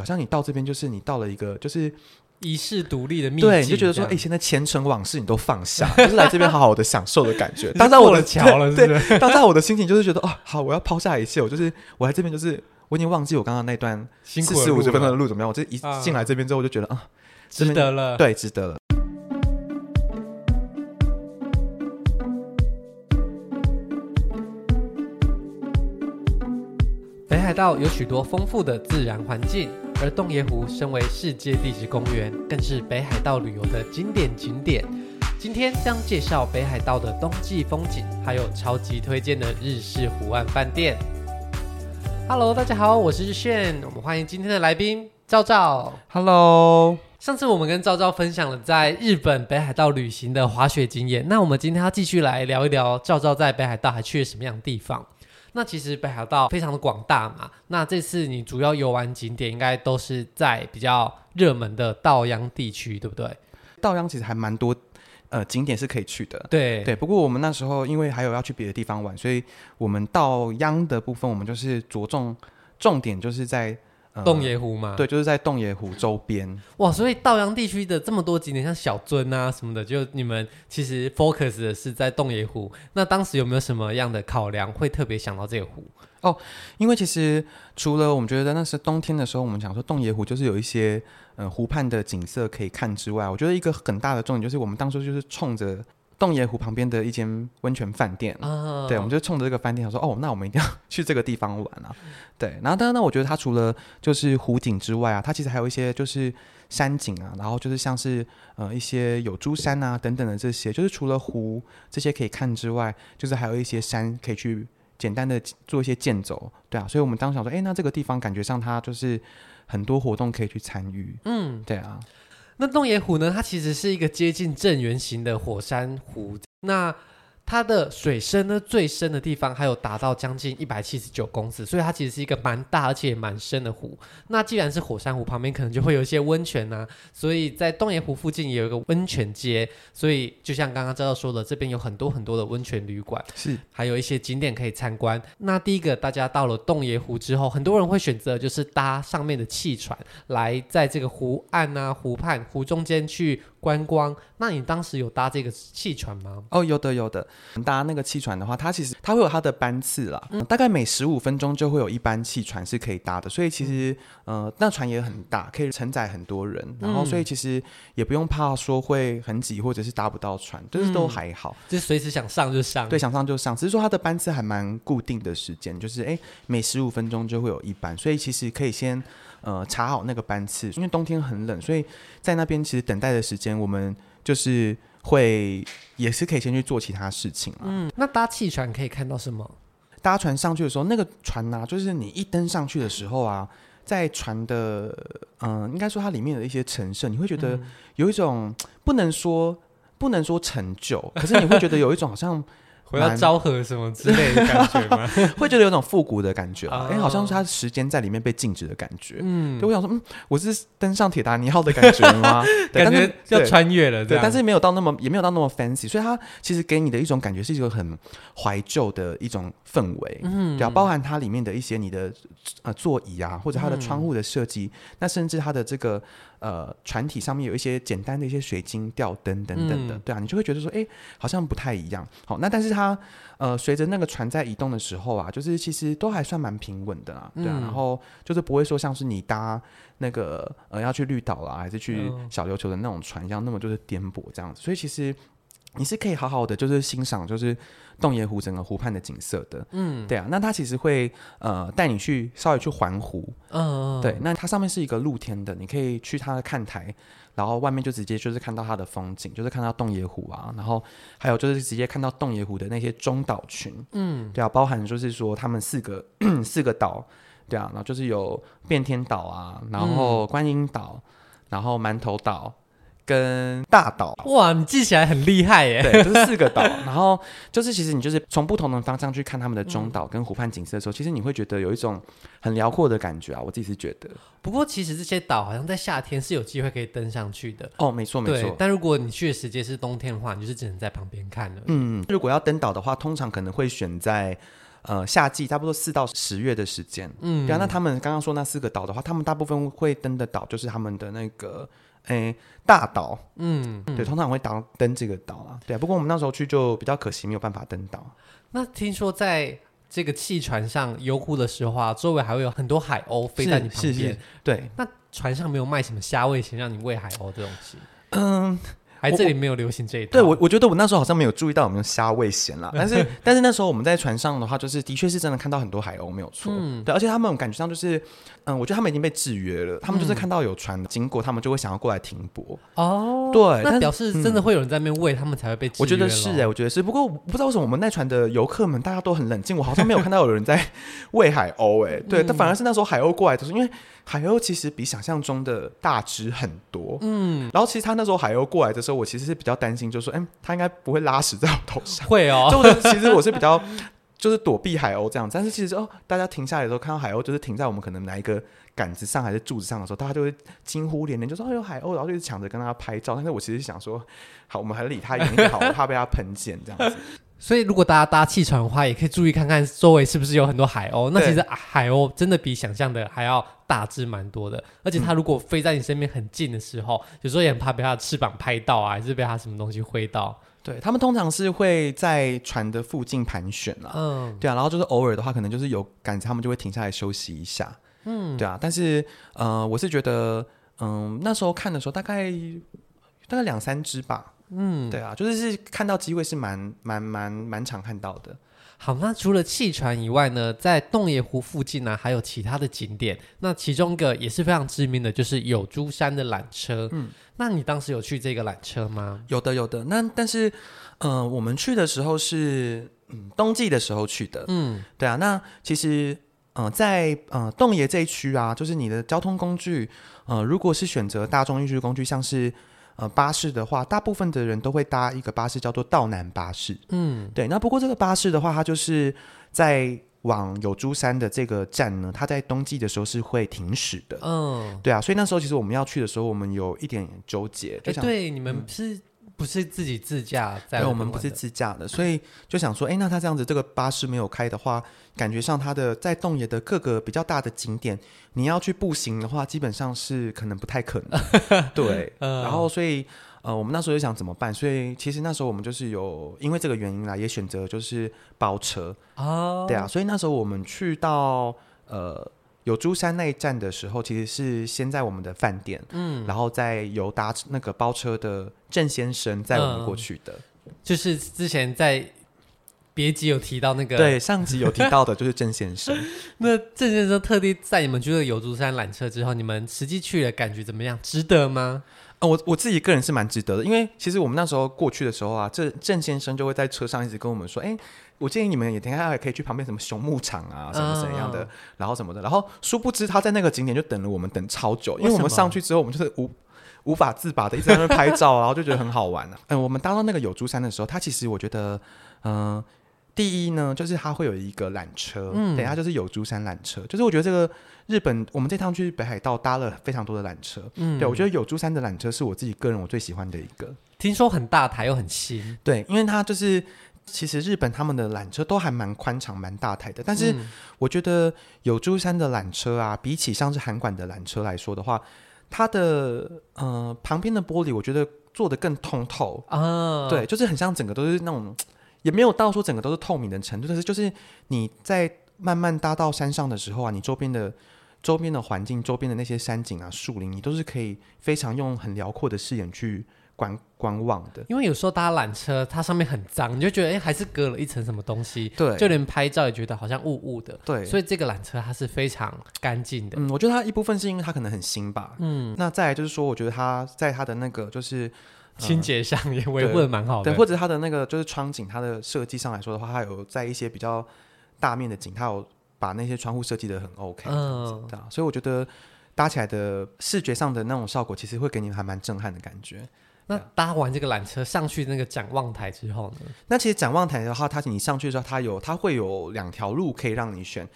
好像你到这边就是你到了一个就是遗世独立的秘境，对，你就觉得说，哎、欸，现在前尘往事你都放下，就是来这边好好的享受的感觉。当在我的桥了是是，对，当在我的心情就是觉得，哦，好，我要抛下一切，我就是我来这边就是我已经忘记我刚刚那段四十五十分钟的路怎么样，我这一进来这边之后，我就觉得啊，值得了，对，值得了。北海道有许多丰富的自然环境。而洞爷湖身为世界地质公园，更是北海道旅游的经典景点。今天将介绍北海道的冬季风景，还有超级推荐的日式湖岸饭店。Hello，大家好，我是日炫，我们欢迎今天的来宾赵赵。Hello，上次我们跟赵赵分享了在日本北海道旅行的滑雪经验，那我们今天要继续来聊一聊赵赵在北海道还去了什么样的地方。那其实北海道非常的广大嘛，那这次你主要游玩景点应该都是在比较热门的稻央地区，对不对？稻央其实还蛮多呃景点是可以去的，对对。不过我们那时候因为还有要去别的地方玩，所以我们稻央的部分我们就是着重重点就是在。洞爷湖嘛，对，就是在洞爷湖周边。哇，所以道阳地区的这么多景点，像小樽啊什么的，就你们其实 focus 的是在洞爷湖。那当时有没有什么样的考量，会特别想到这个湖？哦，因为其实除了我们觉得那是冬天的时候，我们想说洞爷湖就是有一些呃湖畔的景色可以看之外，我觉得一个很大的重点就是我们当初就是冲着。洞爷湖旁边的一间温泉饭店，哦、对，我们就冲着这个饭店想说，哦，那我们一定要 去这个地方玩啊。对，然后当然呢，我觉得它除了就是湖景之外啊，它其实还有一些就是山景啊，然后就是像是呃一些有珠山啊等等的这些，就是除了湖这些可以看之外，就是还有一些山可以去简单的做一些健走，对啊，所以我们当时想说，哎，那这个地方感觉上它就是很多活动可以去参与，嗯，对啊。那洞爷湖呢？它其实是一个接近正圆形的火山湖。那它的水深呢，最深的地方还有达到将近一百七十九公尺，所以它其实是一个蛮大而且也蛮深的湖。那既然是火山湖旁边，可能就会有一些温泉呐、啊，所以在洞爷湖附近也有一个温泉街。所以就像刚刚赵赵说的，这边有很多很多的温泉旅馆，是还有一些景点可以参观。那第一个，大家到了洞爷湖之后，很多人会选择就是搭上面的汽船来在这个湖岸啊、湖畔、湖中间去观光。那你当时有搭这个汽船吗？哦，有的，有的。搭那个汽船的话，它其实它会有它的班次啦，嗯、大概每十五分钟就会有一班汽船是可以搭的，所以其实、嗯、呃，那船也很大，可以承载很多人，然后所以其实也不用怕说会很挤或者是搭不到船，就是都还好，嗯、就随时想上就上，对，想上就上。只是说它的班次还蛮固定的时间，就是哎，每十五分钟就会有一班，所以其实可以先呃查好那个班次，因为冬天很冷，所以在那边其实等待的时间我们就是。会也是可以先去做其他事情。嗯，那搭汽船可以看到什么？搭船上去的时候，那个船呐、啊，就是你一登上去的时候啊，在船的嗯、呃，应该说它里面的一些陈设，你会觉得有一种不能说不能说成就，可是你会觉得有一种好像。我要昭和什么之类的感觉吗？会觉得有种复古的感觉，哎、欸，好像是它时间在里面被静止的感觉。嗯，对，我想说，嗯，我是登上铁达尼号的感觉吗？对感觉要穿越了，对，但是没有到那么，也没有到那么 fancy，所以它其实给你的一种感觉是一个很怀旧的一种氛围。嗯，对啊，包含它里面的一些你的呃座椅啊，或者它的窗户的设计，嗯、那甚至它的这个。呃，船体上面有一些简单的一些水晶吊灯等等的，嗯、对啊，你就会觉得说，哎，好像不太一样。好，那但是它，呃，随着那个船在移动的时候啊，就是其实都还算蛮平稳的啊，对啊，嗯、然后就是不会说像是你搭那个呃要去绿岛啦，还是去小琉球的那种船一样，那么就是颠簸这样子。所以其实你是可以好好的就是欣赏，就是。洞爷湖整个湖畔的景色的，嗯，对啊，那它其实会呃带你去稍微去环湖，嗯，对，那它上面是一个露天的，你可以去它的看台，然后外面就直接就是看到它的风景，就是看到洞爷湖啊，然后还有就是直接看到洞爷湖的那些中岛群，嗯，对啊，包含就是说他们四个 四个岛，对啊，然后就是有变天岛啊，然后观音岛，然后馒头岛。跟大岛哇，你记起来很厉害耶！对，就是四个岛，然后就是其实你就是从不同的方向去看他们的中岛跟湖畔景色的时候，嗯、其实你会觉得有一种很辽阔的感觉啊。我自己是觉得，不过其实这些岛好像在夏天是有机会可以登上去的哦。没错没错，但如果你去的时间是冬天的话，你就是只能在旁边看了。嗯，如果要登岛的话，通常可能会选在呃夏季，差不多四到十月的时间。嗯，对啊。那他们刚刚说那四个岛的话，他们大部分会登的岛就是他们的那个诶大岛。嗯，对，通常会登登这个岛啊。对啊。不过我们那时候去就比较可惜，没有办法登岛。那听说在这个汽船上游湖的时候啊，周围还会有很多海鸥飞在你旁边。对，那船上没有卖什么虾味型让你喂海鸥这东西？嗯。还这里没有流行这一套。对我，我觉得我那时候好像没有注意到有没有虾味咸啦。但是，但是那时候我们在船上的话，就是的确是真的看到很多海鸥，没有错。嗯，对，而且他们感觉上就是，嗯，我觉得他们已经被制约了。他们就是看到有船经过，他们就会想要过来停泊。哦，对，那表示真的会有人在那边喂他们才会被制约。我觉得是哎，我觉得是。不过不知道为什么我们那船的游客们大家都很冷静，我好像没有看到有人在喂海鸥。哎，对，但反而是那时候海鸥过来的时候，因为。海鸥其实比想象中的大只很多，嗯，然后其实他那时候海鸥过来的时候，我其实是比较担心，就是说，哎，他应该不会拉屎在我头上，会哦。就其实我是比较就是躲避海鸥这样，但是其实哦，大家停下来的时候看到海鸥就是停在我们可能哪一个杆子上还是柱子上的时候，大家就会惊呼连连，就说哎呦海鸥，然后就抢着跟他拍照。但是我其实想说，好，我们还是离他远一点好，我怕被他喷溅这样子。所以，如果大家搭气船的话，也可以注意看看周围是不是有很多海鸥。那其实海鸥真的比想象的还要大只蛮多的，而且它如果飞在你身边很近的时候，嗯、有时候也很怕被它的翅膀拍到啊，还是被它什么东西挥到。对，他们通常是会在船的附近盘旋啦。嗯，对啊，然后就是偶尔的话，可能就是有感觉，他们就会停下来休息一下。嗯，对啊，但是呃，我是觉得，嗯，那时候看的时候，大概大概两三只吧。嗯，对啊，就是是看到机会是蛮蛮蛮蛮常看到的。好，那除了汽船以外呢，在洞爷湖附近呢，还有其他的景点。那其中一个也是非常知名的，就是有珠山的缆车。嗯，那你当时有去这个缆车吗？有的，有的。那但是，嗯、呃，我们去的时候是嗯冬季的时候去的。嗯，对啊。那其实，嗯、呃，在呃洞爷这一区啊，就是你的交通工具，呃，如果是选择大众运输工具，像是。呃，巴士的话，大部分的人都会搭一个巴士，叫做道南巴士。嗯，对。那不过这个巴士的话，它就是在往有珠山的这个站呢，它在冬季的时候是会停驶的。嗯，对啊。所以那时候其实我们要去的时候，我们有一点纠结。就想，对，你们是。不是自己自驾在，对，我们不是自驾的，所以就想说，哎，那他这样子，这个巴士没有开的话，感觉上他的在洞爷的各个比较大的景点，你要去步行的话，基本上是可能不太可能。对，然后所以呃，我们那时候就想怎么办？所以其实那时候我们就是有因为这个原因啦，也选择就是包车哦，对啊，所以那时候我们去到呃。有珠山那一站的时候，其实是先在我们的饭店，嗯，然后再由搭那个包车的郑先生载我们过去的，嗯，就是之前在别集有提到那个，对，上集有提到的就是郑先生。那郑先生特地在你们去了有珠山缆车之后，你们实际去了感觉怎么样？值得吗？呃，我我自己个人是蛮值得的，因为其实我们那时候过去的时候啊，这郑先生就会在车上一直跟我们说，哎。我建议你们也等一下也可以去旁边什么熊牧场啊，什么什么样的，然后什么的，然后殊不知他在那个景点就等了我们等超久，因为我们上去之后，我们就是无无法自拔的一直在那拍照，然后就觉得很好玩啊。嗯，我们搭到那个有珠山的时候，它其实我觉得，嗯，第一呢，就是它会有一个缆车，嗯，等一下就是有珠山缆车，就是我觉得这个日本我们这趟去北海道搭了非常多的缆车，嗯，对，我觉得有珠山的缆车是我自己个人我最喜欢的一个，听说很大台又很新，对，因为它就是。其实日本他们的缆车都还蛮宽敞、蛮大台的，但是我觉得有珠山的缆车啊，比起像是韩馆的缆车来说的话，它的呃旁边的玻璃我觉得做的更通透啊，对，就是很像整个都是那种，也没有到说整个都是透明的程度，但是就是你在慢慢搭到山上的时候啊，你周边的周边的环境、周边的那些山景啊、树林，你都是可以非常用很辽阔的视野去。观观望的，因为有时候搭缆车，它上面很脏，你就觉得哎，还是隔了一层什么东西。对，就连拍照也觉得好像雾雾的。对，所以这个缆车它是非常干净的。嗯，我觉得它一部分是因为它可能很新吧。嗯，那再来就是说，我觉得它在它的那个就是、呃、清洁上也维护的蛮好的。对，或者它的那个就是窗景，它的设计上来说的话，它有在一些比较大面的景，它有把那些窗户设计的很 OK。嗯，对啊，所以我觉得搭起来的视觉上的那种效果，其实会给你还蛮震撼的感觉。那搭完这个缆车上去那个展望台之后呢？那其实展望台的话，它你上去的时候，它有它会有两条路可以让你选。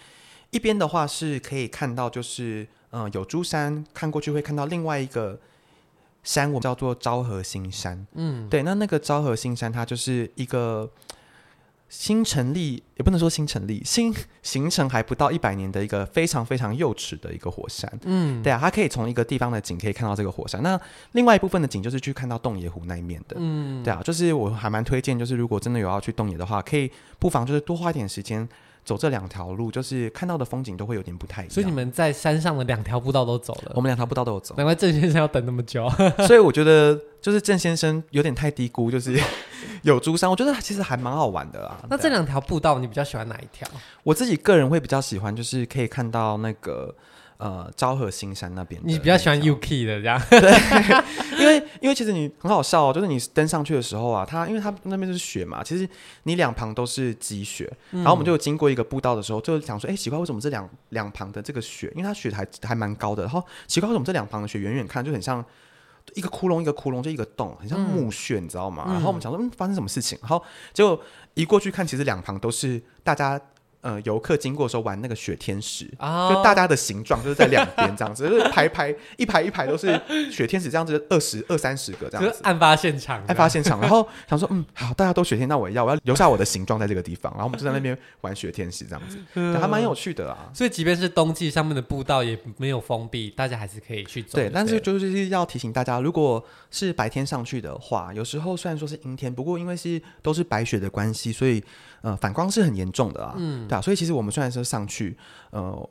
一边的话是可以看到，就是嗯、呃、有珠山，看过去会看到另外一个山，我们叫做昭和新山。嗯，对，那那个昭和新山，它就是一个新成立也不能说新成立，新 形成还不到一百年的一个非常非常幼齿的一个火山。嗯，对啊，它可以从一个地方的景可以看到这个火山。那另外一部分的景就是去看到洞爷湖那一面的。嗯，对啊，就是我还蛮推荐，就是如果真的有要去洞爷的话，可以不妨就是多花一点时间。走这两条路，就是看到的风景都会有点不太一样。所以你们在山上的两条步道都走了，我们两条步道都有走。难怪郑先生要等那么久。所以我觉得，就是郑先生有点太低估，就是 有珠山，我觉得其实还蛮好玩的啊。那这两条步道，你比较喜欢哪一条？我自己个人会比较喜欢，就是可以看到那个。呃，昭和新山那边，你比较喜欢 UK 的这样？对，因为因为其实你很好笑哦，就是你登上去的时候啊，它因为它那边是雪嘛，其实你两旁都是积雪，嗯、然后我们就经过一个步道的时候，就想说，哎、欸，奇怪，为什么这两两旁的这个雪，因为它雪还还蛮高的，然后奇怪，为什么这两旁的雪远远看就很像一个窟窿一个窟窿，就一个洞，很像墓穴，你知道吗？嗯、然后我们想说，嗯，发生什么事情？然后结果一过去看，其实两旁都是大家。呃，游客经过的时候玩那个雪天使，oh. 就大家的形状就是在两边这样子，就是排排一排一排都是雪天使这样子，二十二三十个这样子。案发现场，案发现场，然后想说，嗯，好，大家都雪天，那我也要，我要留下我的形状在这个地方。然后我们就在那边玩雪天使这样子，还蛮有趣的啊。所以即便是冬季上面的步道也没有封闭，大家还是可以去走。对，但是就是要提醒大家，如果是白天上去的话，有时候虽然说是阴天，不过因为是都是白雪的关系，所以。呃，反光是很严重的啊，嗯，对啊，所以其实我们虽然说上去，呃，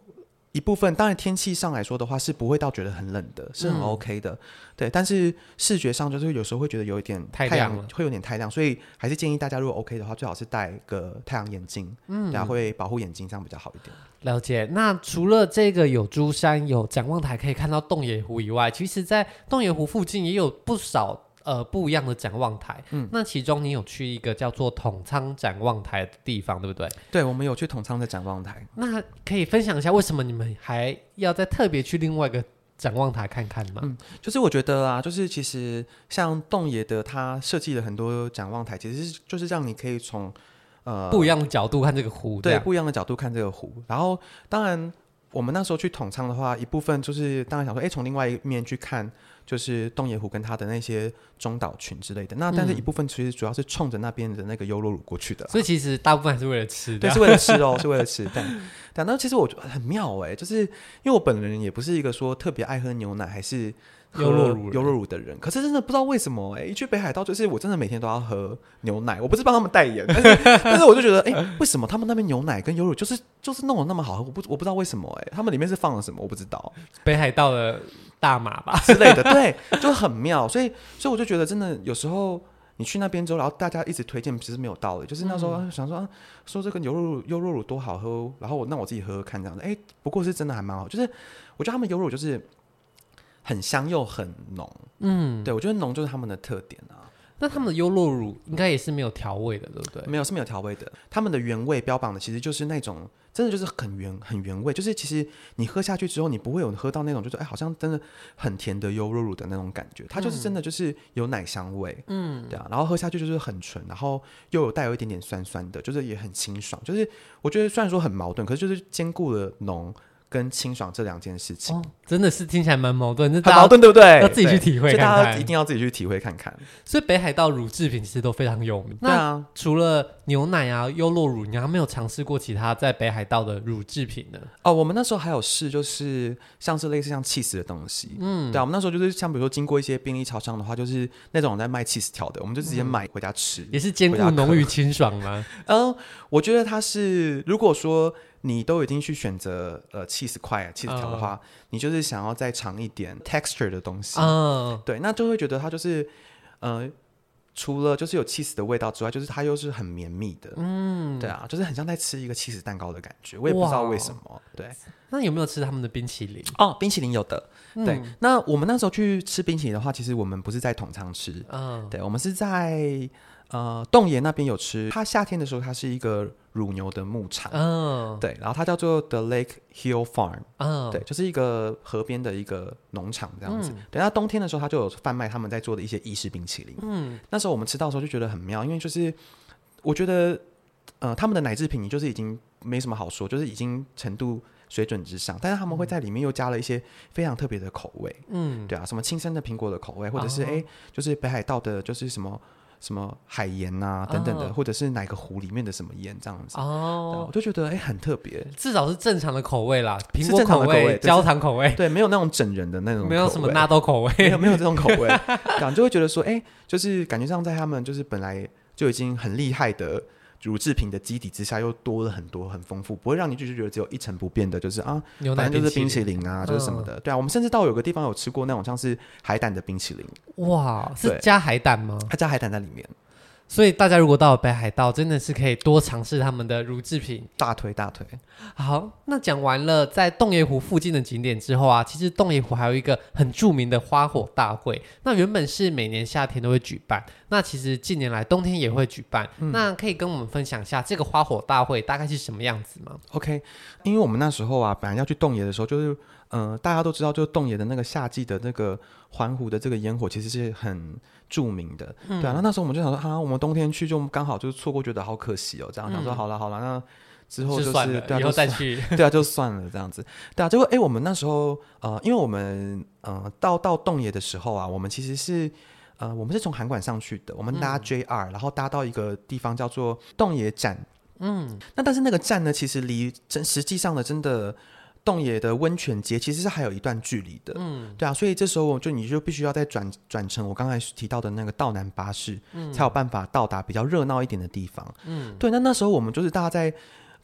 一部分当然天气上来说的话是不会到觉得很冷的，是很 OK 的，嗯、对，但是视觉上就是有时候会觉得有一点太阳太亮了，会有点太亮，所以还是建议大家如果 OK 的话，最好是戴个太阳眼镜，嗯，然后会保护眼睛，这样比较好一点。了解。那除了这个有珠山有展望台可以看到洞爷湖以外，其实在洞爷湖附近也有不少。呃，不一样的展望台，嗯，那其中你有去一个叫做统仓展望台的地方，对不对？对，我们有去统仓的展望台。那可以分享一下，为什么你们还要再特别去另外一个展望台看看吗？嗯，就是我觉得啊，就是其实像洞爷的，他设计了很多展望台，其实是就是让你可以从呃不一样的角度看这个湖，对，不一样的角度看这个湖。然后，当然我们那时候去统仓的话，一部分就是当然想说，哎，从另外一面去看。就是洞爷湖跟他的那些中岛群之类的，那但是一部分其实主要是冲着那边的那个优酪乳过去的，所以其实大部分还是为了吃，对，是为了吃哦，是为了吃。但但那其实我觉得很妙哎，就是因为我本人也不是一个说特别爱喝牛奶还是优酪乳优酪乳的人，可是真的不知道为什么哎，一去北海道就是我真的每天都要喝牛奶，我不是帮他们代言，但是 但是我就觉得哎，为什么他们那边牛奶跟优酪乳就是就是弄得那么好喝？我不我不知道为什么哎，他们里面是放了什么？我不知道。北海道的。大马吧之类的，对，就很妙，所以，所以我就觉得真的有时候你去那边之后，然后大家一直推荐，其实没有道理。就是那时候想说，说这个优酪乳优酪乳多好喝，然后我那我自己喝喝看这样子，哎，不过是真的还蛮好。就是我觉得他们优酪乳就是很香又很浓，嗯，对我觉得浓就是他们的特点啊。那他们的优酪乳应该也是没有调味的，对不对？没有，是没有调味的。他们的原味标榜的其实就是那种真的就是很原很原味，就是其实你喝下去之后，你不会有喝到那种就是哎好像真的很甜的优酪乳的那种感觉，它就是真的就是有奶香味，嗯，对啊。然后喝下去就是很纯，然后又有带有一点点酸酸的，就是也很清爽。就是我觉得虽然说很矛盾，可是就是兼顾了浓。跟清爽这两件事情，哦，真的是听起来蛮矛盾，很矛盾，对不对？要自己去体会看看，大家一定要自己去体会看看。所以北海道乳制品其实都非常有名。对啊，除了牛奶啊、优酪乳，你还没有尝试过其他在北海道的乳制品呢？哦，我们那时候还有试，就是像是类似像 cheese 的东西。嗯，对啊，我们那时候就是像比如说经过一些便利超商的话，就是那种在卖 cheese 条的，我们就直接买回家吃。嗯、也是兼顾浓郁清爽吗？嗯，我觉得它是，如果说。你都已经去选择呃起司块、起司条的话，uh, 你就是想要再尝一点 texture 的东西，uh, 对，那就会觉得它就是呃，除了就是有 cheese 的味道之外，就是它又是很绵密的，嗯，对啊，就是很像在吃一个 cheese 蛋糕的感觉，我也不知道为什么。对，那有没有吃他们的冰淇淋？哦，冰淇淋有的，嗯、对。那我们那时候去吃冰淇淋的话，其实我们不是在统仓吃，嗯，uh, 对，我们是在。呃，洞爷那边有吃，它夏天的时候，它是一个乳牛的牧场，嗯，oh. 对，然后它叫做 The Lake Hill Farm，嗯，oh. 对，就是一个河边的一个农场这样子。嗯、对，那冬天的时候，它就有贩卖他们在做的一些意式冰淇淋。嗯，那时候我们吃到的时候就觉得很妙，因为就是我觉得，呃，他们的奶制品就是已经没什么好说，就是已经程度水准之上，但是他们会在里面又加了一些非常特别的口味。嗯，对啊，什么青森的苹果的口味，或者是哎、oh. 欸，就是北海道的，就是什么。什么海盐啊等等的，哦、或者是哪个湖里面的什么盐这样子。哦，我就觉得哎、欸、很特别，至少是正常的口味啦，苹果口味、焦糖口味，对，没有那种整人的那种，没有什么纳豆口味，没有没有这种口味，感就会觉得说哎、欸，就是感觉上在他们就是本来就已经很厉害的。乳制品的基底之下又多了很多很丰富，不会让你就是觉得只有一成不变的，就是啊，反正就是冰淇淋啊，就是什么的。嗯、对啊，我们甚至到有个地方有吃过那种像是海胆的冰淇淋，哇，是加海胆吗？它加海胆在里面。所以大家如果到了北海道，真的是可以多尝试他们的乳制品，大腿大腿。好，那讲完了在洞爷湖附近的景点之后啊，其实洞爷湖还有一个很著名的花火大会。那原本是每年夏天都会举办，那其实近年来冬天也会举办。嗯、那可以跟我们分享一下这个花火大会大概是什么样子吗？OK，因为我们那时候啊，本来要去洞爷的时候，就是嗯、呃，大家都知道，就洞爷的那个夏季的那个环湖的这个烟火，其实是很。著名的，嗯、对啊，那那时候我们就想说，哈、啊，我们冬天去就刚好就错过，觉得好可惜哦，这样、嗯、想说，好了好了，那之后就是，以后再去，对啊，就算了这样子，对啊，结果哎，我们那时候呃，因为我们呃到到洞爷的时候啊，我们其实是呃，我们是从函馆上去的，我们搭 JR，、嗯、然后搭到一个地方叫做洞爷站，嗯，那但是那个站呢，其实离真实际上的真的。洞野的温泉街其实是还有一段距离的，嗯，对啊，所以这时候我就你就必须要再转转乘我刚才提到的那个道南巴士，嗯，才有办法到达比较热闹一点的地方，嗯，对，那那时候我们就是大家在。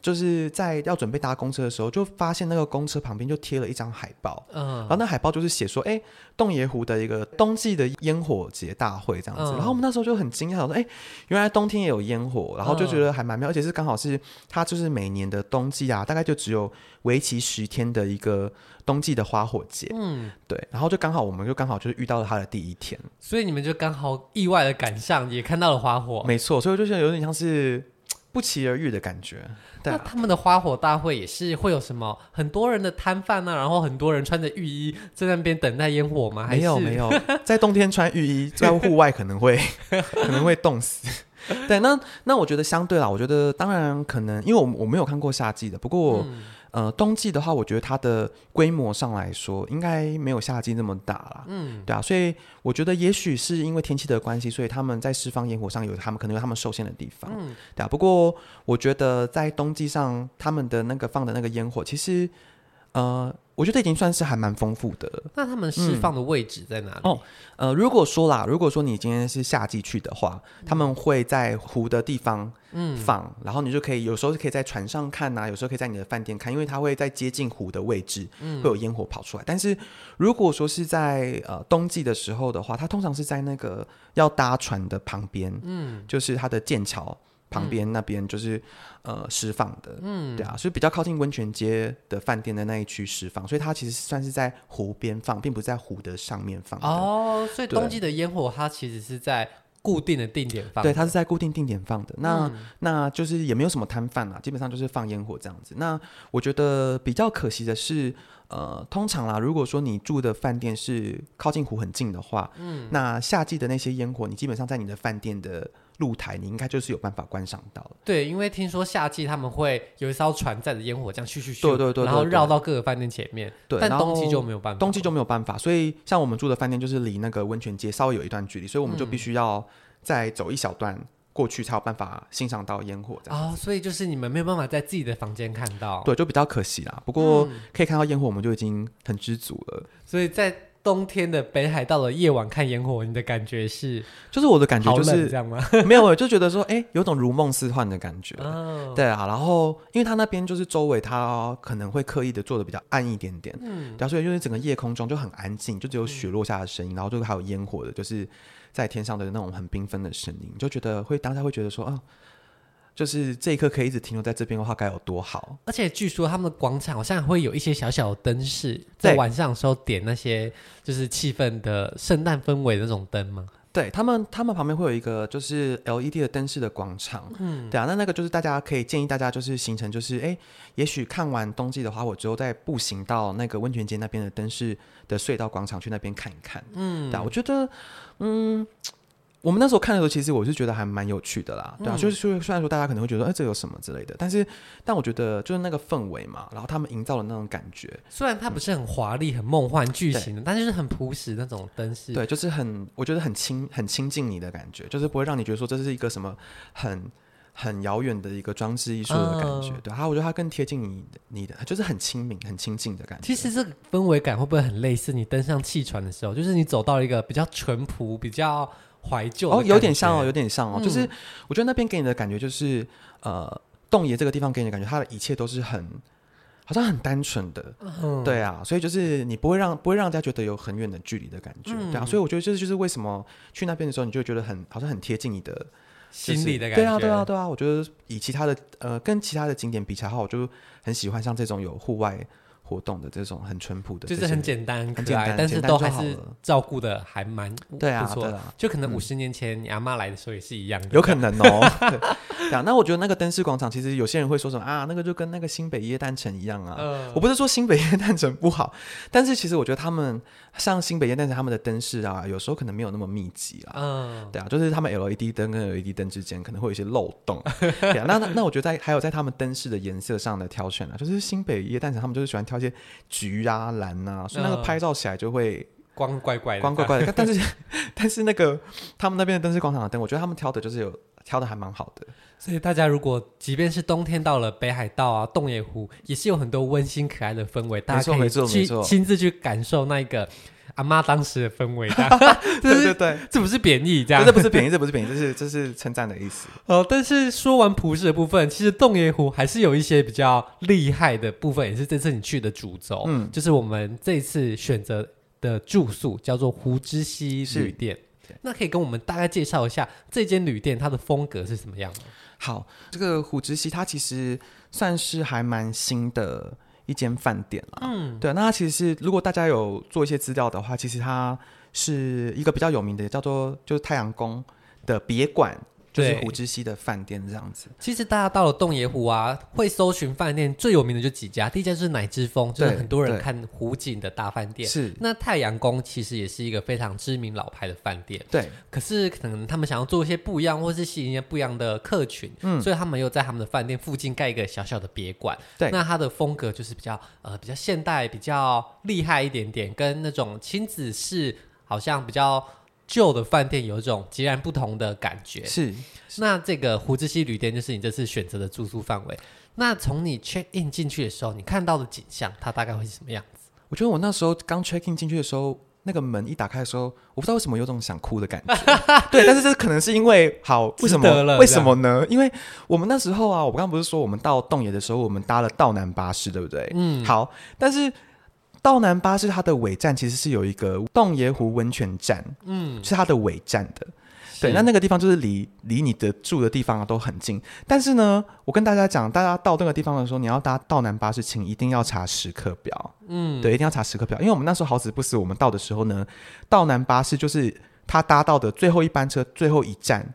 就是在要准备搭公车的时候，就发现那个公车旁边就贴了一张海报，嗯，然后那海报就是写说，哎，洞爷湖的一个冬季的烟火节大会这样子，嗯、然后我们那时候就很惊讶，说，哎，原来冬天也有烟火，然后就觉得还蛮妙，嗯、而且是刚好是它就是每年的冬季啊，大概就只有为期十天的一个冬季的花火节，嗯，对，然后就刚好我们就刚好就是遇到了它的第一天，所以你们就刚好意外的赶上，也看到了花火，没错，所以我就觉得有点像是。不期而遇的感觉。对啊，那他们的花火大会也是会有什么很多人的摊贩呢？然后很多人穿着浴衣在那边等待烟火吗？没有没有，在冬天穿浴衣在户外可能会 可能会冻死。对，那那我觉得相对啦，我觉得当然可能，因为我我没有看过夏季的，不过。嗯呃，冬季的话，我觉得它的规模上来说，应该没有夏季那么大了。嗯，对啊，所以我觉得也许是因为天气的关系，所以他们在释放烟火上有他们可能有他们受限的地方。嗯，对啊。不过我觉得在冬季上，他们的那个放的那个烟火，其实呃。我觉得已经算是还蛮丰富的。那他们释放的位置在哪里？嗯、哦，呃，如果说啦，如果说你今天是夏季去的话，嗯、他们会在湖的地方放，嗯、然后你就可以有时候可以在船上看呐、啊，有时候可以在你的饭店看，因为它会在接近湖的位置，嗯、会有烟火跑出来。但是如果说是在呃冬季的时候的话，它通常是在那个要搭船的旁边，嗯，就是它的剑桥。旁边那边就是呃释放的，嗯，对啊，所以比较靠近温泉街的饭店的那一区释放，所以它其实算是在湖边放，并不是在湖的上面放。哦，所以冬季的烟火它其实是在固定的定点放，对，它是在固定定点放的。那、嗯、那就是也没有什么摊贩啦，基本上就是放烟火这样子。那我觉得比较可惜的是，呃，通常啦，如果说你住的饭店是靠近湖很近的话，嗯，那夏季的那些烟火，你基本上在你的饭店的。露台，你应该就是有办法观赏到。对，因为听说夏季他们会有一艘船载着烟火，这样咻咻咻，对对对，然后绕到各个饭店前面。对，但冬季就没有办法，冬季就没有办法。所以像我们住的饭店就是离那个温泉街稍微有一段距离，所以我们就必须要再走一小段过去才有办法欣赏到烟火。这样啊，所以就是你们没有办法在自己的房间看到，对，就比较可惜啦。不过可以看到烟火，我们就已经很知足了。所以在。冬天的北海道的夜晚看烟火，你的感觉是？就是我的感觉就是这样吗？没有，我就觉得说，哎、欸，有种如梦似幻的感觉。Oh. 对啊，然后因为它那边就是周围，它可能会刻意的做的比较暗一点点，嗯，然后所以就是整个夜空中就很安静，就只有雪落下的声音，嗯、然后就还有烟火的，就是在天上的那种很缤纷的声音，就觉得会当下会觉得说，啊。就是这一刻可以一直停留在这边的话，该有多好！而且据说他们的广场好像会有一些小小的灯饰，在晚上的时候点那些就是气氛的圣诞氛围的那种灯吗？对他们，他们旁边会有一个就是 LED 的灯饰的广场。嗯，对啊，那那个就是大家可以建议大家就是行程就是哎，也许看完冬季的花火之后，再步行到那个温泉街那边的灯饰的隧道广场去那边看一看。嗯，对啊，我觉得，嗯。我们那时候看的时候，其实我是觉得还蛮有趣的啦，对啊，嗯、就是虽然说大家可能会觉得，哎、欸，这有什么之类的，但是但我觉得就是那个氛围嘛，然后他们营造的那种感觉，虽然它不是很华丽、很梦幻剧情的，但是就是很朴实那种灯饰，对，就是很我觉得很亲很亲近你的感觉，就是不会让你觉得说这是一个什么很很遥远的一个装置艺术的感觉，嗯、对，它我觉得它更贴近你你的，就是很亲民、很亲近的感觉。其实这个氛围感会不会很类似你登上汽船的时候，就是你走到一个比较淳朴、比较。怀旧哦，有点像哦，有点像哦，嗯、就是我觉得那边给你的感觉就是，呃，洞爷这个地方给你的感觉，它的一切都是很，好像很单纯的，嗯、对啊，所以就是你不会让不会让大家觉得有很远的距离的感觉，嗯、对啊，所以我觉得这就是为什么去那边的时候，你就会觉得很好像很贴近你的、就是、心里的感觉，对啊，对啊，对啊，我觉得以其他的呃跟其他的景点比起来的话，我就很喜欢像这种有户外。活动的这种很淳朴的，就是很简单、很简单，但是都还是照顾的还蛮对啊，不错。就可能五十年前你阿妈来的时候也是一样的，有可能哦。对啊，那我觉得那个灯饰广场，其实有些人会说什么啊，那个就跟那个新北耶诞城一样啊。我不是说新北耶诞城不好，但是其实我觉得他们像新北耶诞城他们的灯饰啊，有时候可能没有那么密集啊。嗯，对啊，就是他们 LED 灯跟 LED 灯之间可能会有一些漏洞。对啊，那那那我觉得在还有在他们灯饰的颜色上的挑选啊，就是新北耶诞城他们就是喜欢挑一些橘。橘啊，蓝啊，所以那个拍照起来就会光怪怪的，光怪怪的。但是 但是那个他们那边的灯是广场的灯，我觉得他们挑的就是有挑的还蛮好的。所以大家如果即便是冬天到了北海道啊，洞爷湖也是有很多温馨可爱的氛围，大家可以去亲自去感受那个。阿妈当时的氛围，对对对，这不是贬义，这样，这不是贬义，这不是贬义，这是这是称赞的意思。哦，但是说完朴实的部分，其实洞爷湖还是有一些比较厉害的部分，也是这次你去的主轴。嗯，就是我们这次选择的住宿叫做湖之溪旅店。那可以跟我们大概介绍一下这间旅店它的风格是什么样的？好，这个湖之溪它其实算是还蛮新的。一间饭店啦，嗯，对，那它其实是如果大家有做一些资料的话，其实它是一个比较有名的，叫做就是太阳宫的别馆。就是湖之西的饭店这样子。其实大家到了洞爷湖啊，会搜寻饭店最有名的就几家。第一家就是乃之峰，就是很多人看湖景的大饭店。是。那太阳宫其实也是一个非常知名老牌的饭店。对。可是可能他们想要做一些不一样，或是吸引一些不一样的客群，嗯，所以他们又在他们的饭店附近盖一个小小的别馆。对。那它的风格就是比较呃比较现代，比较厉害一点点，跟那种亲子式好像比较。旧的饭店有一种截然不同的感觉。是，是那这个胡志溪旅店就是你这次选择的住宿范围。那从你 check in 进去的时候，你看到的景象，它大概会是什么样子？我觉得我那时候刚 check in 进去的时候，那个门一打开的时候，我不知道为什么有种想哭的感觉。对，但是这可能是因为好，为什么？为什么呢？因为我们那时候啊，我刚刚不是说我们到洞爷的时候，我们搭了道南巴士，对不对？嗯，好，但是。道南巴士它的尾站其实是有一个洞爷湖温泉站，嗯，是它的尾站的。对，那那个地方就是离离你的住的地方啊都很近。但是呢，我跟大家讲，大家到那个地方的时候，你要搭道南巴士，请一定要查时刻表。嗯，对，一定要查时刻表，因为我们那时候好死不死，我们到的时候呢，道南巴士就是他搭到的最后一班车，最后一站。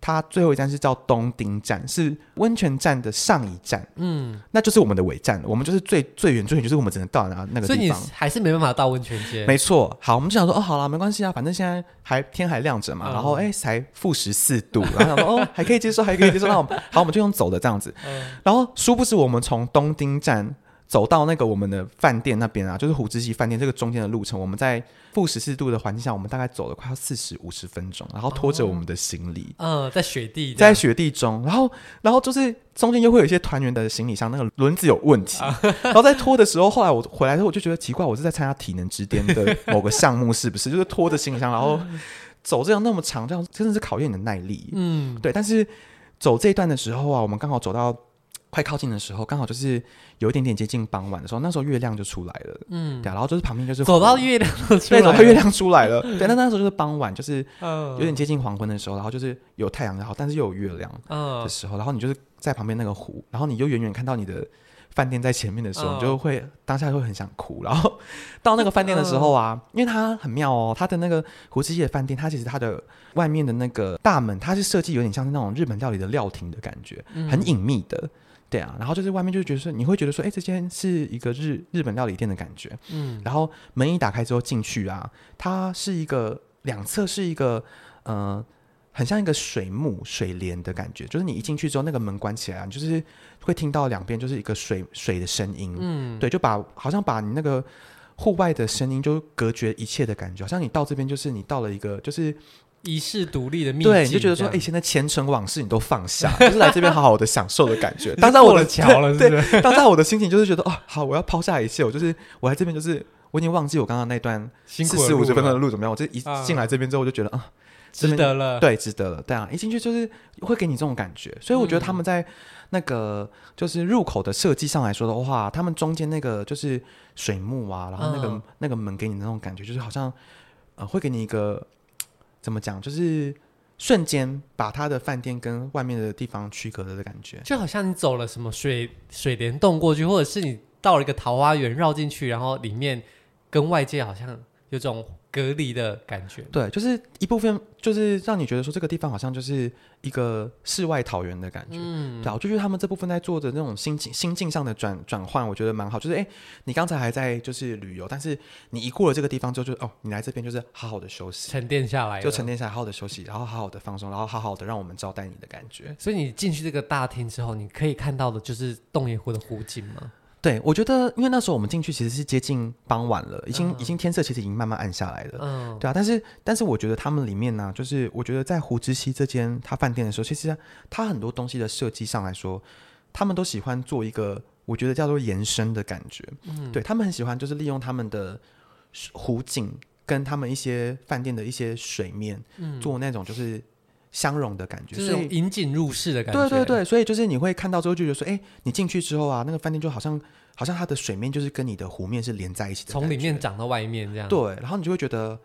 它最后一站是叫东丁站，是温泉站的上一站，嗯，那就是我们的尾站，我们就是最最远最远，就是我们只能到那那个地方，所以你还是没办法到温泉街。没错，好，我们就想说，哦，好了，没关系啊，反正现在还天还亮着嘛，嗯、然后哎，才负十四度，然后想说，哦，还可以接受，还可以接受，那我们好，我们就用走的这样子，嗯、然后殊不知我们从东丁站。走到那个我们的饭店那边啊，就是湖之溪饭店这个中间的路程，我们在负十四度的环境下，我们大概走了快要四十五十分钟，然后拖着我们的行李，嗯、呃，在雪地，在雪地中，然后，然后就是中间又会有一些团员的行李箱那个轮子有问题，啊、然后在拖的时候，后来我回来之后我就觉得奇怪，我是在参加体能之巅的某个项目是不是？就是拖着行李箱，然后走这样那么长，这样真的是考验你的耐力，嗯，对。但是走这一段的时候啊，我们刚好走到。快靠近的时候，刚好就是有一点点接近傍晚的时候，那时候月亮就出来了，嗯，对，然后就是旁边就是走到月亮出来，对，走到月亮出来了，对，那那时候就是傍晚，就是有点接近黄昏的时候，然后就是有太阳然后，但是又有月亮的时候，然后你就是在旁边那个湖，然后你就远远看到你的饭店在前面的时候，你就会当下会很想哭，然后到那个饭店的时候啊，因为它很妙哦，它的那个湖之溪的饭店，它其实它的外面的那个大门，它是设计有点像是那种日本料理的料亭的感觉，很隐秘的。对啊，然后就是外面就觉得说，你会觉得说，哎，这间是一个日日本料理店的感觉，嗯，然后门一打开之后进去啊，它是一个两侧是一个呃很像一个水幕水帘的感觉，就是你一进去之后，那个门关起来，你就是会听到两边就是一个水水的声音，嗯，对，就把好像把你那个户外的声音就隔绝一切的感觉，好像你到这边就是你到了一个就是遗世独立的秘境，对，你就觉得说，哎、欸，现在前尘往事你都放下，就是来这边好好的享受的感觉。当下我的桥了，对，当下我的心情就是觉得，哦，好，我要抛下一切，我就是我来这边就是我已经忘记我刚刚那段四十五十分钟的路怎么样，我这一进来这边之后我就觉得啊。值得了，对，值得了，对啊，一进去就是会给你这种感觉，所以我觉得他们在那个就是入口的设计上来说的话，他们中间那个就是水幕啊，然后那个、嗯、那个门给你的那种感觉，就是好像呃会给你一个怎么讲，就是瞬间把他的饭店跟外面的地方区隔了的感觉，就好像你走了什么水水帘洞过去，或者是你到了一个桃花源绕进去，然后里面跟外界好像有种。隔离的感觉，对，就是一部分，就是让你觉得说这个地方好像就是一个世外桃源的感觉。嗯，对，我就觉得他们这部分在做的那种心境、心境上的转转换，我觉得蛮好。就是，哎，你刚才还在就是旅游，但是你一过了这个地方之后，就哦，你来这边就是好好的休息，沉淀下来，就沉淀下来，好好的休息，然后好好的放松，然后好好的让我们招待你的感觉。所以你进去这个大厅之后，你可以看到的就是洞爷湖的湖景吗？对，我觉得，因为那时候我们进去其实是接近傍晚了，已经、嗯、已经天色其实已经慢慢暗下来了，嗯，对啊，但是但是我觉得他们里面呢、啊，就是我觉得在湖之西这间他饭店的时候，其实他很多东西的设计上来说，他们都喜欢做一个我觉得叫做延伸的感觉，嗯，对他们很喜欢就是利用他们的湖景跟他们一些饭店的一些水面，嗯，做那种就是。相融的感觉，就是引颈入室的感觉。对对对，所以就是你会看到之后就觉得说，哎，你进去之后啊，那个饭店就好像好像它的水面就是跟你的湖面是连在一起的，从里面长到外面这样。对，然后你就会觉得。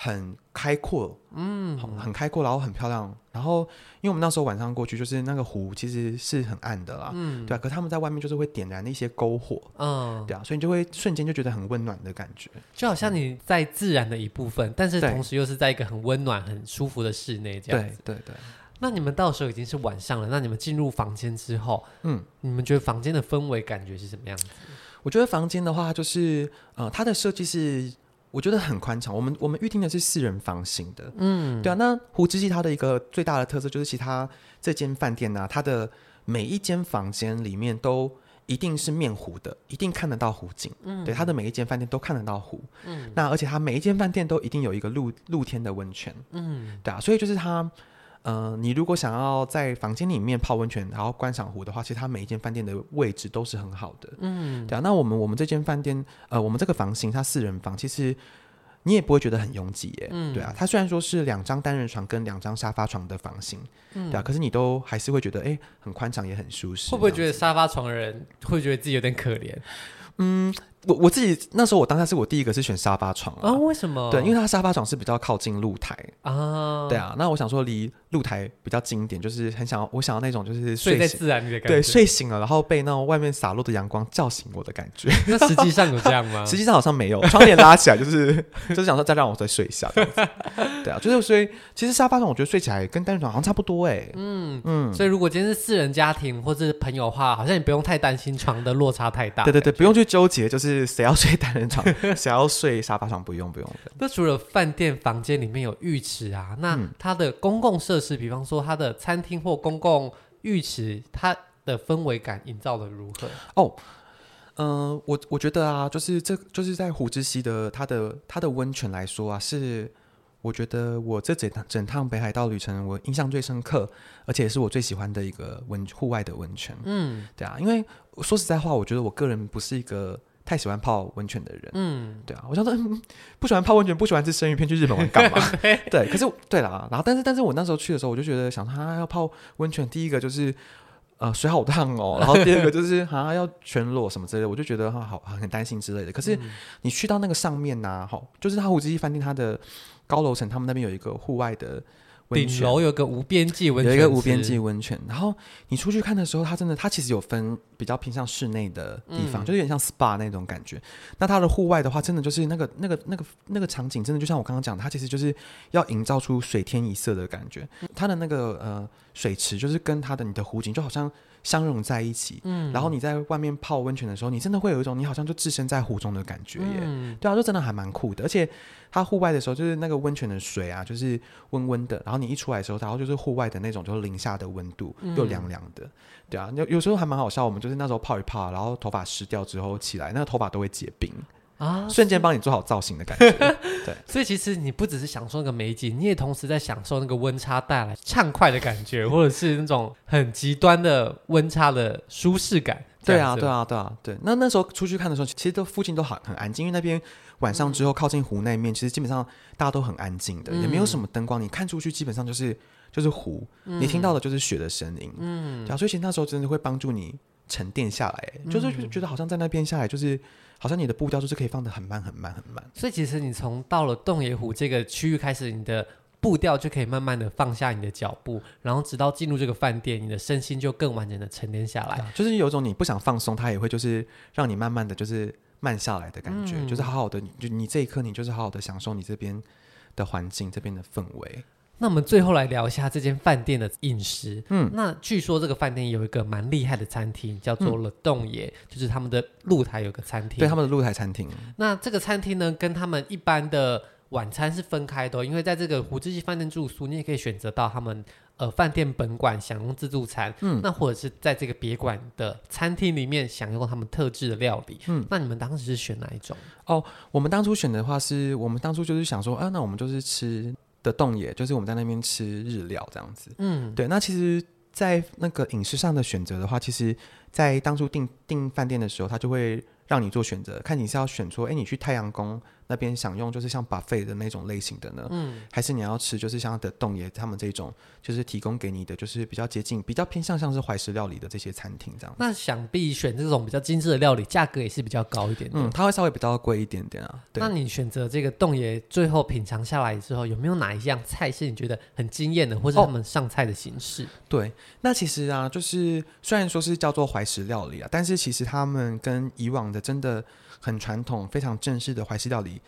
很开阔，嗯，很很开阔，然后很漂亮。然后，因为我们那时候晚上过去，就是那个湖其实是很暗的啦，嗯，对啊。可他们在外面就是会点燃那些篝火，嗯，对啊，所以你就会瞬间就觉得很温暖的感觉，就好像你在自然的一部分，嗯、但是同时又是在一个很温暖、很舒服的室内这样子。对对对。那你们到时候已经是晚上了，那你们进入房间之后，嗯，你们觉得房间的氛围感觉是什么样子？我觉得房间的话，就是呃，它的设计是。我觉得很宽敞，我们我们预定的是四人房型的，嗯，对啊。那湖之西它的一个最大的特色就是，其他这间饭店呢、啊，它的每一间房间里面都一定是面湖的，一定看得到湖景，嗯，对，它的每一间饭店都看得到湖，嗯，那而且它每一间饭店都一定有一个露露天的温泉，嗯，对啊，所以就是它。嗯、呃，你如果想要在房间里面泡温泉，然后观赏湖的话，其实它每一间饭店的位置都是很好的。嗯，对啊。那我们我们这间饭店，呃，我们这个房型它四人房，其实你也不会觉得很拥挤耶。嗯，对啊。它虽然说是两张单人床跟两张沙发床的房型，嗯，对啊，可是你都还是会觉得，哎，很宽敞也很舒适。会不会觉得沙发床的人会觉得自己有点可怜？嗯。我我自己那时候，我当下是我第一个是选沙发床啊。为什么？对，因为它沙发床是比较靠近露台啊。对啊，那我想说离露台比较近一点，就是很想要，我想要那种就是睡，睡在自然里的感觉。对，睡醒了，然后被那种外面洒落的阳光叫醒我的感觉。那实际上有这样吗？实际上好像没有，窗帘拉起来就是 就是想说再让我再睡一下。对啊，就是所以其实沙发床我觉得睡起来跟单人床好像差不多哎、欸。嗯嗯，所以如果今天是四人家庭或者是朋友的话，好像也不用太担心床的落差太大。对对对，不用去纠结，就是谁要睡单。人床 谁要睡沙发上不用不用的。那除了饭店房间里面有浴池啊，那它的公共设施，比方说它的餐厅或公共浴池，它的氛围感营造的如何？哦，嗯、呃，我我觉得啊，就是这就是在湖之西的它的它的温泉来说啊，是我觉得我这整整趟北海道旅程我印象最深刻，而且也是我最喜欢的一个温户外的温泉。嗯，对啊，因为说实在话，我觉得我个人不是一个。太喜欢泡温泉的人，嗯，对啊，我想说，嗯，不喜欢泡温泉，不喜欢吃生鱼片，去日本玩干嘛？对，可是对啦，然后但是但是我那时候去的时候，我就觉得想他要泡温泉，第一个就是呃水好烫哦，然后第二个就是好像要全裸什么之类的，我就觉得哈好很担心之类的。可是你去到那个上面呐，好，就是它湖之西饭店它的高楼层，他们那边有一个户外的。顶楼有个无边际温泉，有一个无边际温泉。然后你出去看的时候，它真的，它其实有分比较偏向室内的地方，嗯、就有点像 SPA 那种感觉。那它的户外的话，真的就是那个、那个、那个、那个场景，真的就像我刚刚讲的，它其实就是要营造出水天一色的感觉。它的那个呃水池，就是跟它的你的湖景就好像。相融在一起。嗯，然后你在外面泡温泉的时候，你真的会有一种你好像就置身在湖中的感觉耶。嗯，对啊，就真的还蛮酷的。而且它户外的时候，就是那个温泉的水啊，就是温温的。然后你一出来的时候，然后就是户外的那种，就是零下的温度，又凉凉的。嗯、对啊，有有时候还蛮好笑。我们就是那时候泡一泡，然后头发湿掉之后起来，那个头发都会结冰。啊！瞬间帮你做好造型的感觉，对。所以其实你不只是享受那个美景，你也同时在享受那个温差带来畅快的感觉，或者是那种很极端的温差的舒适感。对啊，对啊，对啊，对。那那时候出去看的时候，其实都附近都很很安静，因为那边晚上之后靠近湖那一面，其实基本上大家都很安静的，嗯、也没有什么灯光，你看出去基本上就是就是湖，嗯、你听到的就是雪的声音。嗯，对啊，所以其实那时候真的会帮助你沉淀下来，嗯、就是觉得好像在那边下来就是。好像你的步调就是可以放得很慢很慢很慢，所以其实你从到了洞爷湖这个区域开始，你的步调就可以慢慢的放下你的脚步，然后直到进入这个饭店，你的身心就更完整的沉淀下来。就是有种你不想放松，它也会就是让你慢慢的就是慢下来的感觉，嗯、就是好好的，就你这一刻你就是好好的享受你这边的环境，这边的氛围。那我们最后来聊一下这间饭店的饮食。嗯，那据说这个饭店有一个蛮厉害的餐厅，叫做了洞爷，嗯、就是他们的露台有个餐厅。对，他们的露台餐厅。那这个餐厅呢，跟他们一般的晚餐是分开的，因为在这个胡志记饭店住宿，你也可以选择到他们呃饭店本馆享用自助餐。嗯，那或者是在这个别馆的餐厅里面享用他们特制的料理。嗯，那你们当时是选哪一种？哦，我们当初选的话是，我们当初就是想说，啊，那我们就是吃。的洞野就是我们在那边吃日料这样子，嗯，对。那其实，在那个饮食上的选择的话，其实，在当初订订饭店的时候，他就会让你做选择，看你是要选出，哎，你去太阳宫。那边享用就是像 buffet 的那种类型的呢，嗯，还是你要吃就是像的洞爷他们这种，就是提供给你的就是比较接近、比较偏向像是怀石料理的这些餐厅这样。那想必选这种比较精致的料理，价格也是比较高一点的。嗯，它会稍微比较贵一点点啊。对。那你选择这个洞爷，最后品尝下来之后，有没有哪一样菜是你觉得很惊艳的，或是他们上菜的形式？哦，对，那其实啊，就是虽然说是叫做怀石料理啊，但是其实他们跟以往的真的很传统、非常正式的怀石料理。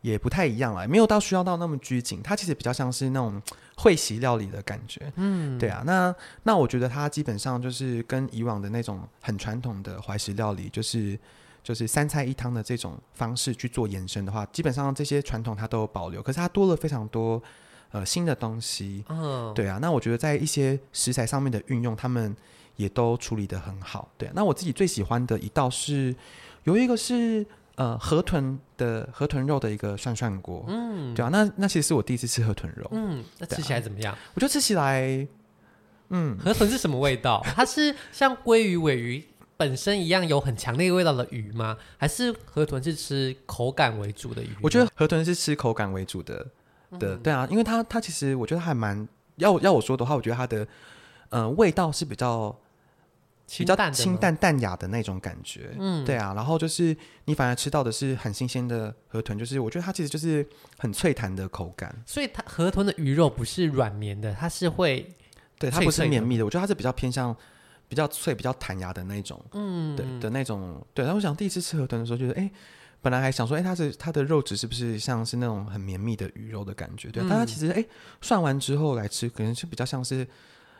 也不太一样了，没有到需要到那么拘谨，它其实比较像是那种会席料理的感觉。嗯，对啊，那那我觉得它基本上就是跟以往的那种很传统的怀石料理，就是就是三菜一汤的这种方式去做延伸的话，基本上这些传统它都有保留，可是它多了非常多呃新的东西。嗯，对啊，那我觉得在一些食材上面的运用，他们也都处理的很好。对啊，那我自己最喜欢的一道是有一个是。呃，河豚的河豚肉的一个涮涮锅，嗯，对啊，那那其实是我第一次吃河豚肉，嗯，那吃起来怎么样？啊、我觉得吃起来，嗯，河豚是什么味道？它是像鲑鱼、尾鱼本身一样有很强烈味道的鱼吗？还是河豚是吃口感为主的鱼？我觉得河豚是吃口感为主的，的，嗯、对啊，因为它它其实我觉得还蛮要要我说的话，我觉得它的呃味道是比较。比较清淡淡雅的那种感觉，嗯，对啊，然后就是你反而吃到的是很新鲜的河豚，就是我觉得它其实就是很脆弹的口感。所以它河豚的鱼肉不是软绵的，它是会，对，它不是绵密的，我觉得它是比较偏向比较脆、比较弹牙的那种，嗯，对的那种。对，然后我想第一次吃河豚的时候，觉得哎，本来还想说，哎，它是它的肉质是不是像是那种很绵密的鱼肉的感觉？对，嗯、但它其实哎，涮完之后来吃，可能是比较像是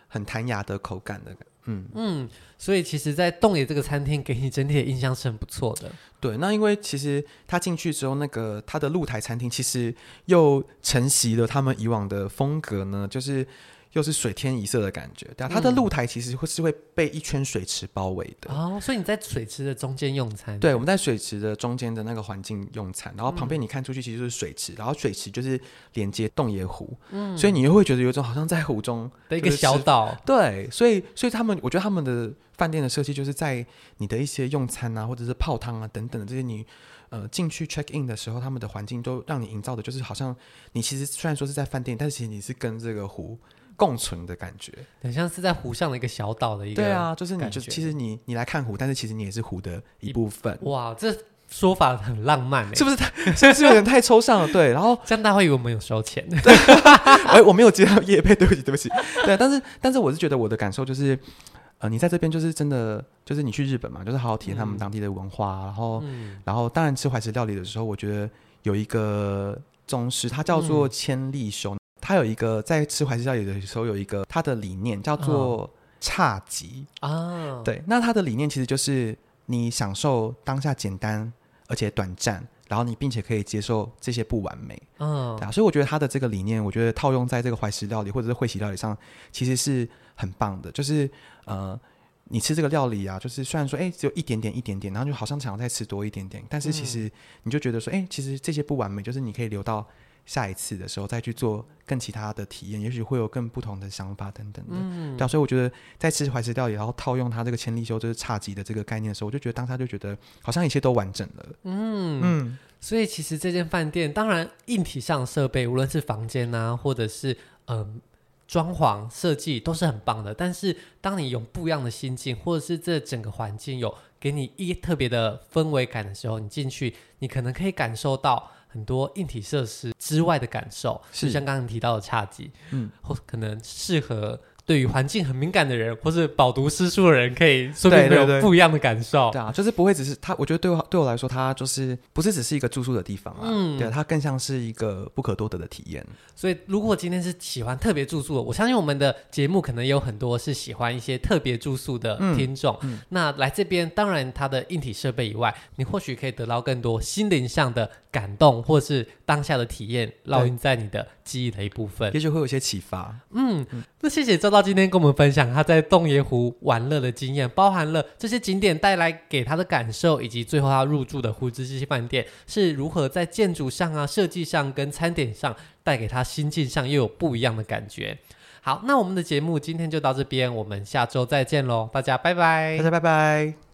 很弹牙的口感的感。嗯嗯，所以其实，在洞爷这个餐厅给你整体的印象是很不错的。对，那因为其实他进去之后，那个他的露台餐厅其实又承袭了他们以往的风格呢，就是。又是水天一色的感觉，对啊，它的露台其实会是会被一圈水池包围的哦，所以你在水池的中间用餐。对，我们在水池的中间的那个环境用餐，然后旁边你看出去其实就是水池，然后水池就是连接洞爷湖，嗯，所以你又会觉得有一种好像在湖中的一个小岛。对，所以所以他们，我觉得他们的饭店的设计就是在你的一些用餐啊，或者是泡汤啊等等的这些你呃进去 check in 的时候，他们的环境都让你营造的就是好像你其实虽然说是在饭店，但是其实你是跟这个湖。共存的感觉，很像是在湖上的一个小岛的一个。对啊，就是你就其实你你来看湖，但是其实你也是湖的一部分。哇，这说法很浪漫，是不是太？是不是有点太抽象了？对，然后这样大家会以为我们有收钱。哎，我没有接到业配，对不起，对不起。对，但是但是我是觉得我的感受就是，呃，你在这边就是真的，就是你去日本嘛，就是好好体验他们当地的文化，然后然后当然吃怀石料理的时候，我觉得有一个宗师，他叫做千利休。他有一个在吃怀石料理的时候，有一个他的理念叫做侘寂啊。对，那他的理念其实就是你享受当下简单而且短暂，然后你并且可以接受这些不完美。嗯，对啊。所以我觉得他的这个理念，我觉得套用在这个怀石料理或者是会席料理上，其实是很棒的。就是呃。你吃这个料理啊，就是虽然说，哎，只有一点点、一点点，然后就好像想要再吃多一点点，但是其实你就觉得说，哎，其实这些不完美，就是你可以留到下一次的时候再去做更其他的体验，也许会有更不同的想法等等的。嗯，对啊，所以我觉得在吃怀石料理，然后套用它这个千利休就是差级的这个概念的时候，我就觉得当下就觉得好像一切都完整了。嗯嗯，所以其实这间饭店，当然硬体上设备，无论是房间啊，或者是嗯。呃装潢设计都是很棒的，但是当你有不一样的心境，或者是这整个环境有给你一特别的氛围感的时候，你进去，你可能可以感受到很多硬体设施之外的感受，是就像刚刚提到的差级，嗯，或可能适合。对于环境很敏感的人，或是饱读诗书的人，可以说不定有不一样的感受。对，啊，就是不会只是它，我觉得对我对我来说，它就是不是只是一个住宿的地方啊。嗯，对，它更像是一个不可多得的体验。所以，如果今天是喜欢特别住宿的，我相信我们的节目可能有很多是喜欢一些特别住宿的听众。嗯，嗯，那来这边，当然它的硬体设备以外，你或许可以得到更多心灵上的感动，或是当下的体验，烙印在你的记忆的一部分，也许会有些启发。嗯，嗯，那谢谢周到今天跟我们分享他在洞爷湖玩乐的经验，包含了这些景点带来给他的感受，以及最后他入住的湖之西饭店是如何在建筑上啊、设计上跟餐点上带给他心境上又有不一样的感觉。好，那我们的节目今天就到这边，我们下周再见喽，大家拜拜，大家拜拜。